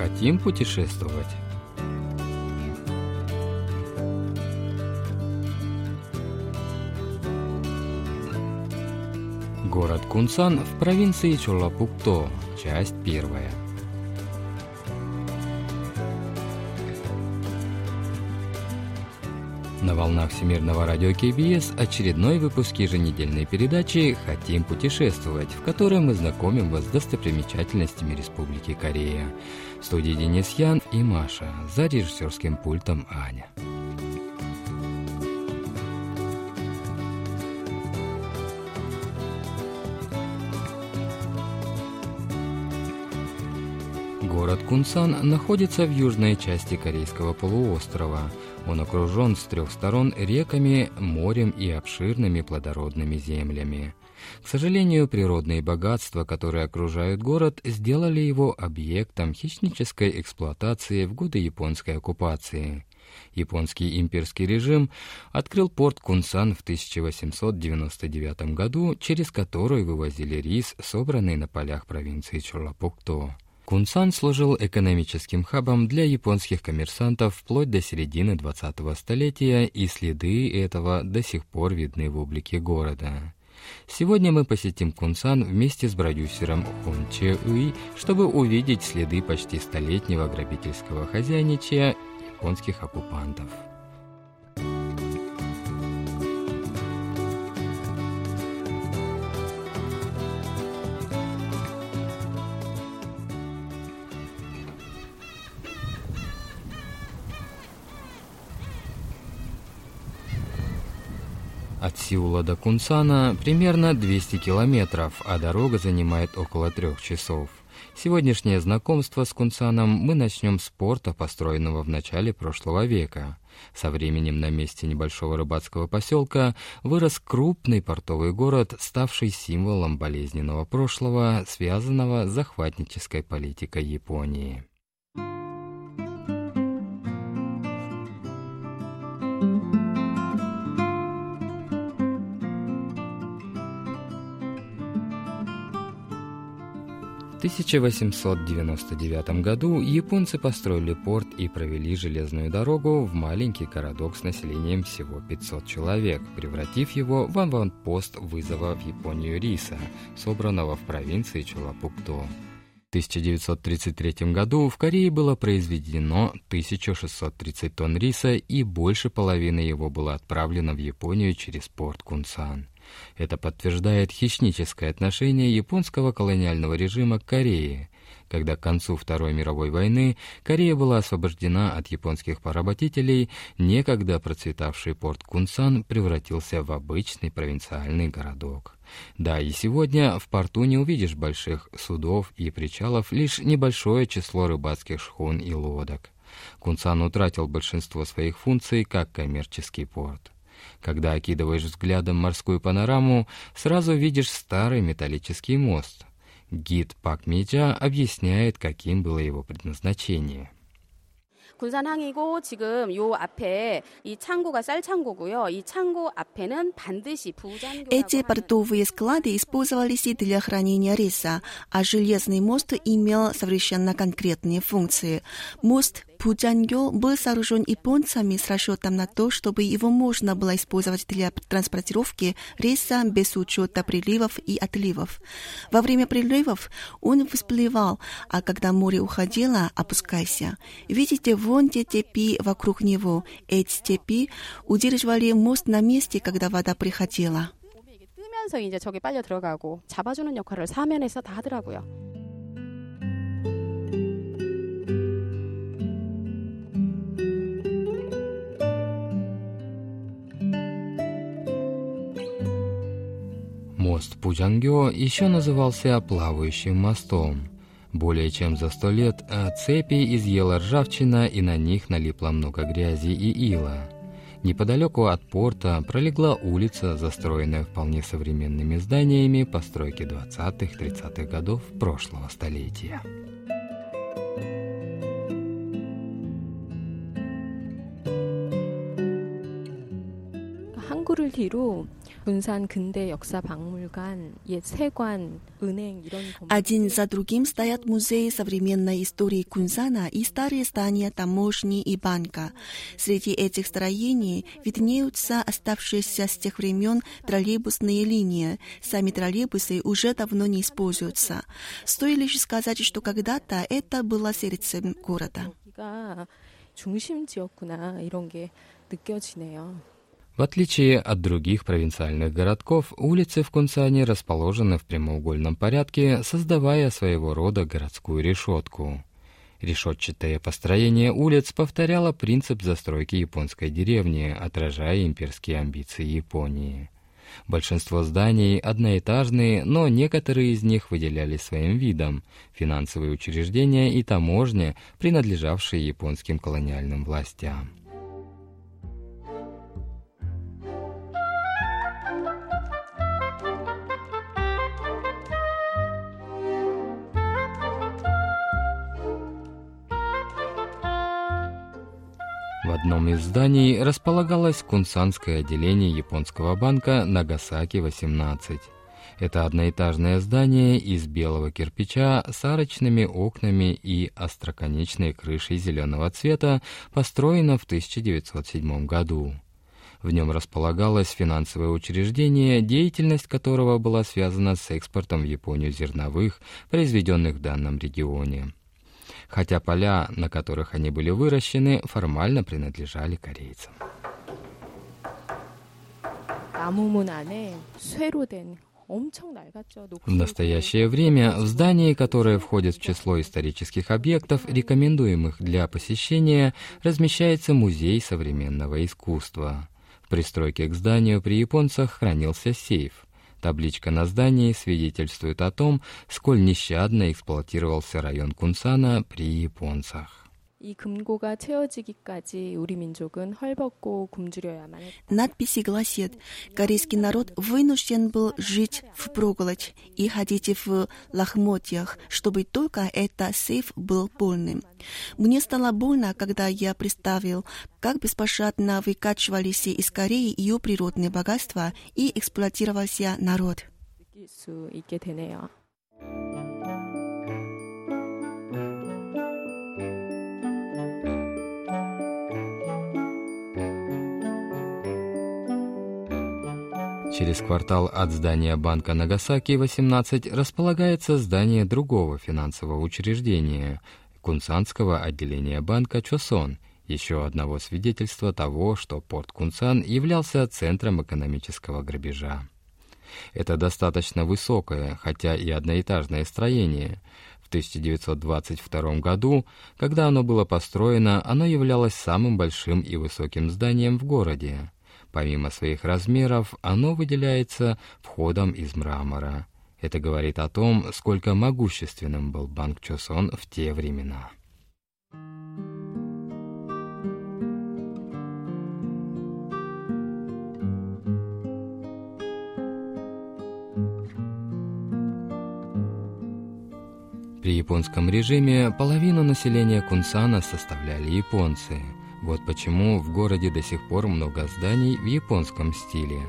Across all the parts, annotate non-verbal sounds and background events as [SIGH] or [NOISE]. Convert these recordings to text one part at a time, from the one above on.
Хотим путешествовать? Город Кунсан в провинции Чолапукто, часть первая. На волнах Всемирного радио КБС очередной выпуск еженедельной передачи «Хотим путешествовать», в которой мы знакомим вас с достопримечательностями Республики Корея. В студии Денис Ян и Маша, за режиссерским пультом Аня. Город Кунсан находится в южной части Корейского полуострова. Он окружен с трех сторон реками, морем и обширными плодородными землями. К сожалению, природные богатства, которые окружают город, сделали его объектом хищнической эксплуатации в годы японской оккупации. Японский имперский режим открыл порт Кунсан в 1899 году, через который вывозили рис, собранный на полях провинции Чорлапукто. Кунсан служил экономическим хабом для японских коммерсантов вплоть до середины 20-го столетия, и следы этого до сих пор видны в облике города. Сегодня мы посетим Кунсан вместе с продюсером Хун Че Уи, чтобы увидеть следы почти столетнего грабительского хозяйничая японских оккупантов. От Сеула до Кунсана примерно 200 километров, а дорога занимает около трех часов. Сегодняшнее знакомство с Кунсаном мы начнем с порта, построенного в начале прошлого века. Со временем на месте небольшого рыбацкого поселка вырос крупный портовый город, ставший символом болезненного прошлого, связанного с захватнической политикой Японии. 1899 году японцы построили порт и провели железную дорогу в маленький городок с населением всего 500 человек, превратив его в аванпост вызова в Японию риса, собранного в провинции Чулапукто. В 1933 году в Корее было произведено 1630 тонн риса, и больше половины его было отправлено в Японию через порт Кунсан. Это подтверждает хищническое отношение японского колониального режима к Корее. Когда к концу Второй мировой войны Корея была освобождена от японских поработителей, некогда процветавший порт Кунсан превратился в обычный провинциальный городок. Да, и сегодня в порту не увидишь больших судов и причалов, лишь небольшое число рыбацких шхун и лодок. Кунсан утратил большинство своих функций как коммерческий порт. Когда окидываешь взглядом морскую панораму, сразу видишь старый металлический мост. Гид Пак Миджа объясняет, каким было его предназначение. 군산항이고 지금 요 앞에 이 창고가 쌀창고고요. 이 창고 앞에는 반드시 부장교 Эти портовые склады использовались и для хранения риса, а железный мост имел совершенно конкретные функции. Мост Пуджангё был сооружен японцами с расчетом на то, чтобы его можно было использовать для транспортировки риса без учета приливов и отливов. Во время приливов он всплывал, а когда море уходило, опускайся. Видите, вон те степи вокруг него. Эти степи удерживали мост на месте, когда вода приходила. 뜨면서 이제 저기 빨려 들어가고 잡아주는 역할을 사면에서 다 하더라고요. Мост Пуджангё еще назывался плавающим мостом. Более чем за сто лет а цепи изъела ржавчина, и на них налипло много грязи и ила. Неподалеку от порта пролегла улица, застроенная вполне современными зданиями постройки 20-30-х годов прошлого столетия. 항구를 뒤로 Один за другим стоят музеи современной истории Кунсана и старые здания таможни и банка. Среди этих строений виднеются оставшиеся с тех времен троллейбусные линии. Сами троллейбусы уже давно не используются. Стоит лишь сказать, что когда-то это было сердцем города. 중심지였구나 이런 게 느껴지네요. В отличие от других провинциальных городков, улицы в Кунсане расположены в прямоугольном порядке, создавая своего рода городскую решетку. Решетчатое построение улиц повторяло принцип застройки японской деревни, отражая имперские амбиции Японии. Большинство зданий одноэтажные, но некоторые из них выделялись своим видом – финансовые учреждения и таможня, принадлежавшие японским колониальным властям. Одном из зданий располагалось Кунсанское отделение японского банка Нагасаки-18. Это одноэтажное здание из белого кирпича с арочными окнами и остроконечной крышей зеленого цвета построено в 1907 году. В нем располагалось финансовое учреждение, деятельность которого была связана с экспортом в Японию зерновых, произведенных в данном регионе хотя поля, на которых они были выращены, формально принадлежали корейцам. В настоящее время в здании, которое входит в число исторических объектов, рекомендуемых для посещения, размещается музей современного искусства. В пристройке к зданию при японцах хранился сейф. Табличка на здании свидетельствует о том, сколь нещадно эксплуатировался район Кунсана при японцах. 이 금고가 채워지기까지 우리 민족은 헐벗고 굶주려야만 했다. Надписи гласят, корейский народ вынужден был жить в проголодь и ходить в лохмотьях, чтобы только это сейф был полным. Мне стало больно, когда я представил, как беспощадно выкачивались из Кореи ее природные богатства и эксплуатировался народ. Через квартал от здания банка Нагасаки-18 располагается здание другого финансового учреждения – Кунсанского отделения банка Чосон, еще одного свидетельства того, что порт Кунсан являлся центром экономического грабежа. Это достаточно высокое, хотя и одноэтажное строение. В 1922 году, когда оно было построено, оно являлось самым большим и высоким зданием в городе. Помимо своих размеров, оно выделяется входом из мрамора. Это говорит о том, сколько могущественным был Банк Чосон в те времена. При японском режиме половину населения Кунсана составляли японцы – вот почему в городе до сих пор много зданий в японском стиле.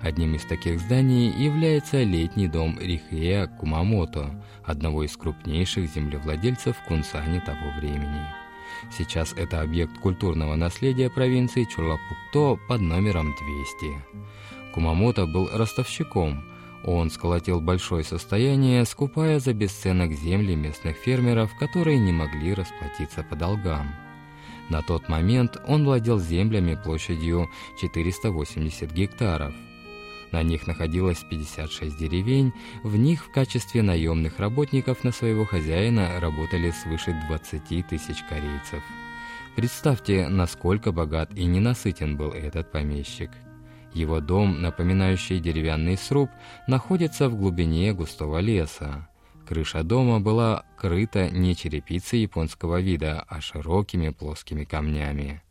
Одним из таких зданий является летний дом Рихея Кумамото, одного из крупнейших землевладельцев в Кунсане того времени. Сейчас это объект культурного наследия провинции Чулапукто под номером 200. Кумамото был ростовщиком. Он сколотил большое состояние, скупая за бесценок земли местных фермеров, которые не могли расплатиться по долгам. На тот момент он владел землями площадью 480 гектаров. На них находилось 56 деревень, в них в качестве наемных работников на своего хозяина работали свыше 20 тысяч корейцев. Представьте, насколько богат и ненасытен был этот помещик. Его дом, напоминающий деревянный сруб, находится в глубине густого леса. Крыша дома была крыта не черепицей японского вида, а широкими плоскими камнями.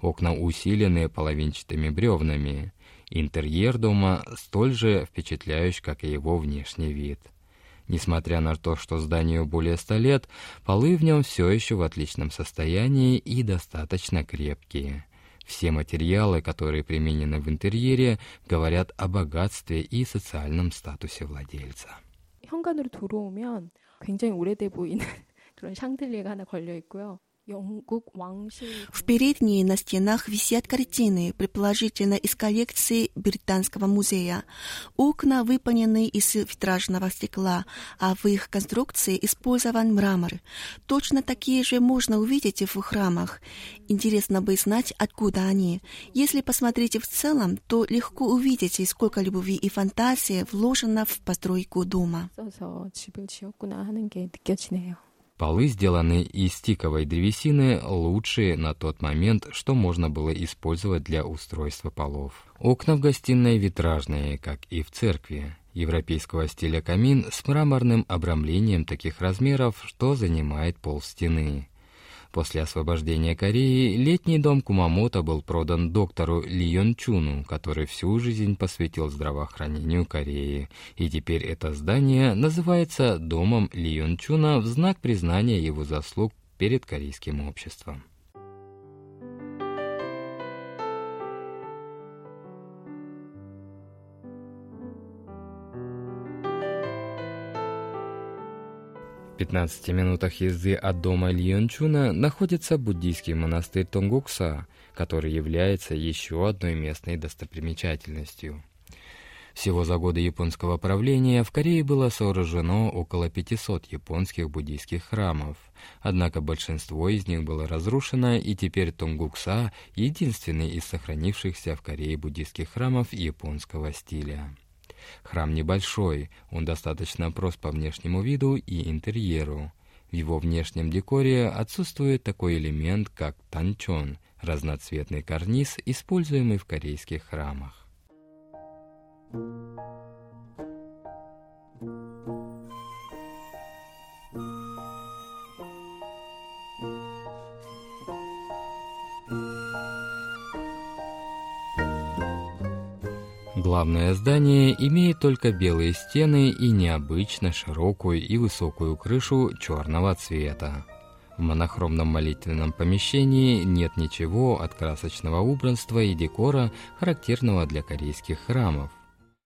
Окна усилены половинчатыми бревнами. Интерьер дома столь же впечатляющий, как и его внешний вид. Несмотря на то, что зданию более ста лет, полы в нем все еще в отличном состоянии и достаточно крепкие. Все материалы, которые применены в интерьере, говорят о богатстве и социальном статусе владельца. 현관으로 들어오면 굉장히 오래돼 보이는 [LAUGHS] 그런 샹들리에가 하나 걸려 있고요. В передней на стенах висят картины, предположительно из коллекции Британского музея. Окна выполнены из витражного стекла, а в их конструкции использован мрамор. Точно такие же можно увидеть в храмах. Интересно бы знать, откуда они. Если посмотреть в целом, то легко увидите, сколько любви и фантазии вложено в постройку дома. Полы, сделанные из стиковой древесины, лучшие на тот момент, что можно было использовать для устройства полов. Окна в гостиной витражные, как и в церкви. Европейского стиля камин с мраморным обрамлением таких размеров, что занимает пол стены. После освобождения Кореи летний дом Кумамото был продан доктору Ли Йон Чуну, который всю жизнь посвятил здравоохранению Кореи. И теперь это здание называется Домом Ли Йон Чуна в знак признания его заслуг перед корейским обществом. 15 минутах езды от дома Льончуна находится буддийский монастырь Тонгукса, который является еще одной местной достопримечательностью. Всего за годы японского правления в Корее было сооружено около 500 японских буддийских храмов, однако большинство из них было разрушено, и теперь Тонгукса — единственный из сохранившихся в Корее буддийских храмов японского стиля. Храм небольшой, он достаточно прост по внешнему виду и интерьеру. В его внешнем декоре отсутствует такой элемент, как танчон, разноцветный карниз, используемый в корейских храмах. Главное здание имеет только белые стены и необычно широкую и высокую крышу черного цвета. В монохромном молитвенном помещении нет ничего от красочного убранства и декора, характерного для корейских храмов.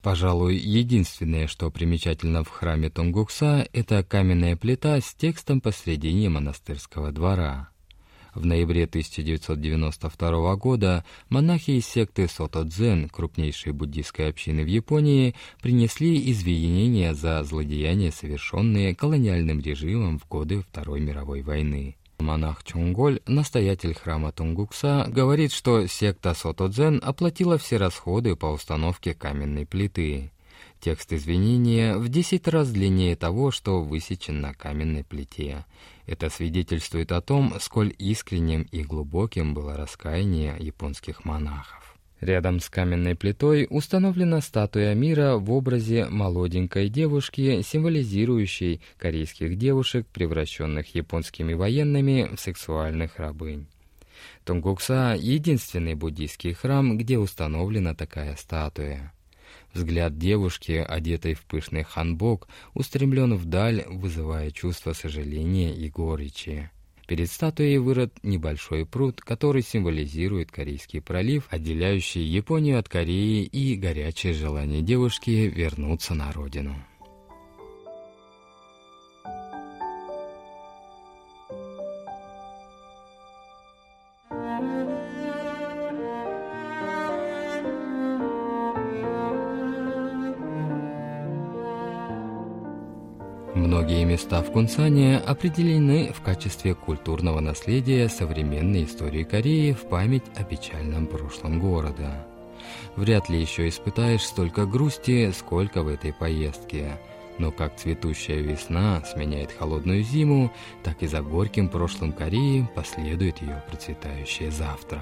Пожалуй, единственное, что примечательно в храме Тонгукса, это каменная плита с текстом посредине монастырского двора. В ноябре 1992 года монахи из секты Сото-Дзен, крупнейшей буддийской общины в Японии, принесли извинения за злодеяния, совершенные колониальным режимом в годы Второй мировой войны. Монах Чунголь, настоятель храма Тунгукса, говорит, что секта Сото-Дзен оплатила все расходы по установке каменной плиты. Текст извинения в 10 раз длиннее того, что высечен на каменной плите. Это свидетельствует о том, сколь искренним и глубоким было раскаяние японских монахов. Рядом с каменной плитой установлена статуя мира в образе молоденькой девушки, символизирующей корейских девушек, превращенных японскими военными в сексуальных рабынь. Тунгукса — единственный буддийский храм, где установлена такая статуя. Взгляд девушки, одетой в пышный ханбок, устремлен вдаль, вызывая чувство сожаления и горечи. Перед статуей вырод небольшой пруд, который символизирует Корейский пролив, отделяющий Японию от Кореи и горячее желание девушки вернуться на родину. Места в Кунсане определены в качестве культурного наследия современной истории Кореи в память о печальном прошлом города. Вряд ли еще испытаешь столько грусти, сколько в этой поездке. Но как цветущая весна сменяет холодную зиму, так и за горьким прошлым Кореи последует ее процветающее завтра.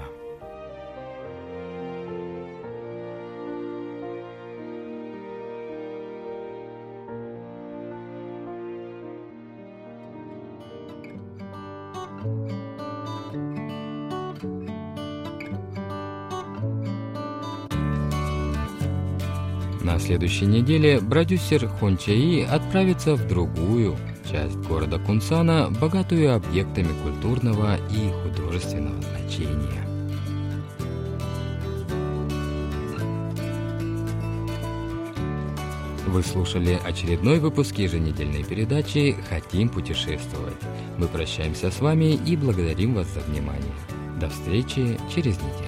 На следующей неделе продюсер Хон Чаи отправится в другую часть города Кунсана, богатую объектами культурного и художественного значения. Вы слушали очередной выпуск еженедельной передачи «Хотим путешествовать». Мы прощаемся с вами и благодарим вас за внимание. До встречи через неделю.